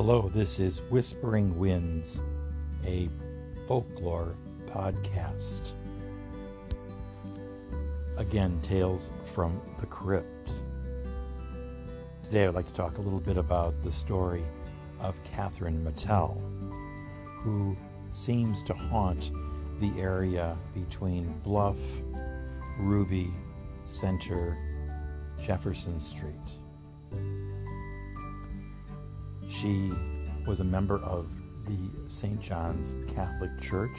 Hello, this is Whispering Winds, a folklore podcast. Again, Tales from the Crypt. Today I'd like to talk a little bit about the story of Catherine Mattel, who seems to haunt the area between Bluff, Ruby, Center, Jefferson Street. She was a member of the St. John's Catholic Church.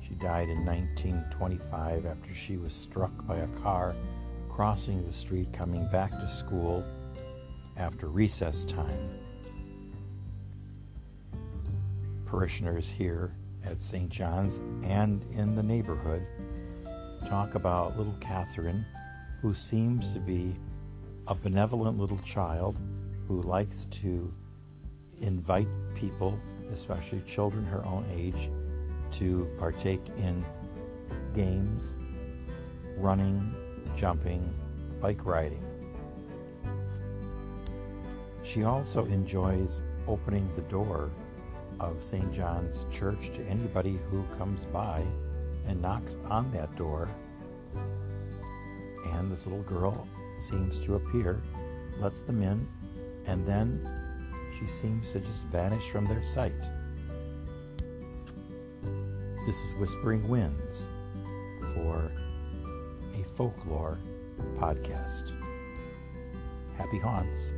She died in 1925 after she was struck by a car crossing the street coming back to school after recess time. Parishioners here at St. John's and in the neighborhood talk about little Catherine, who seems to be a benevolent little child who likes to invite people, especially children her own age, to partake in games, running, jumping, bike riding. She also enjoys opening the door of St. John's Church to anybody who comes by and knocks on that door. And this little girl seems to appear, lets them in, and then she seems to just vanish from their sight. This is Whispering Winds for a folklore podcast. Happy haunts.